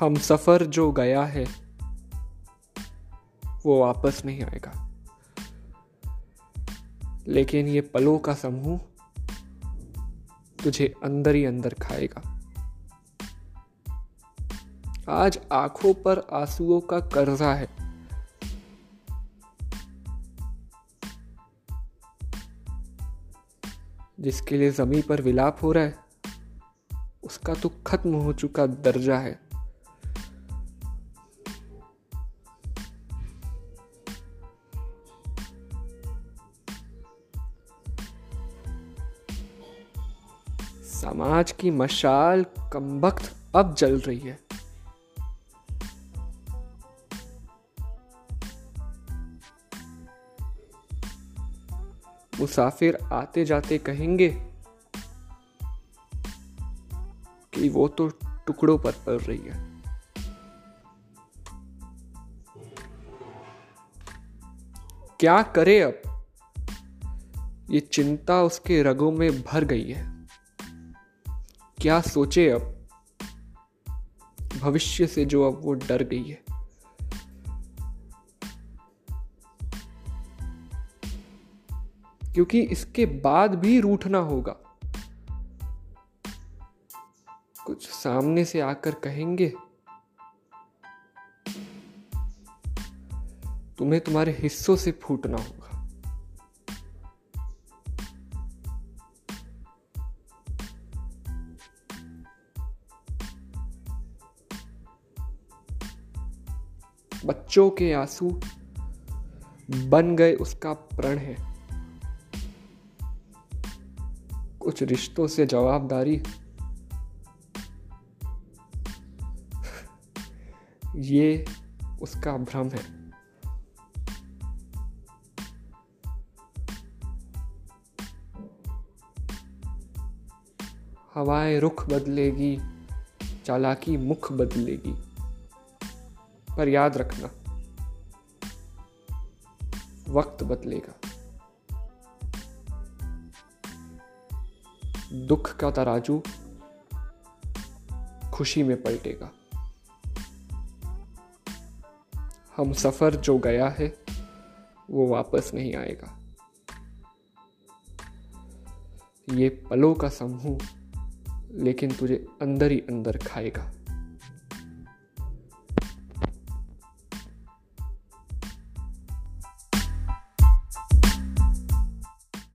हम सफ़र जो गया है, वो वापस नहीं आएगा। लेकिन ये पलों का समूह तुझे अंदर ही अंदर खाएगा। आज आँखों पर आंसुओं का कर्जा है। जिसके लिए जमी पर विलाप हो रहा है, उसका तो खत्म हो चुका दर्जा है। समाज की मशाल कमबख्त अब जल रही है। मुसाफिर आते जाते कहेंगे कि वो तो टुकड़ों पर पल रही है। क्या करे अब? ये चिंता उसके रगों में भर गई है। क्या सोचे अब? भविष्य से जो अब वो डर गई है। क्योंकि इसके बाद भी रूठना होगा। कुछ सामने से आकर कहेंगे, तुम्हें तुम्हारे हिस्सों से फूटना होगा। बच्चों के आँसू बन गए, उसका प्रण है। कुछ रिश्तों से जवाबदारी। ये उसका भ्रम है। हवाएँ रुख बदलेगी, चालाकी मुख बदलेगी। पर याद रखना। वक्त बदलेगा। दुख का तराजू खुशी में पलटेगा। हम सफ़र जो गया है, वो वापस नहीं आएगा। ये पलों का समूह, लेकिन तुझे अंदर ही अंदर खाएगा।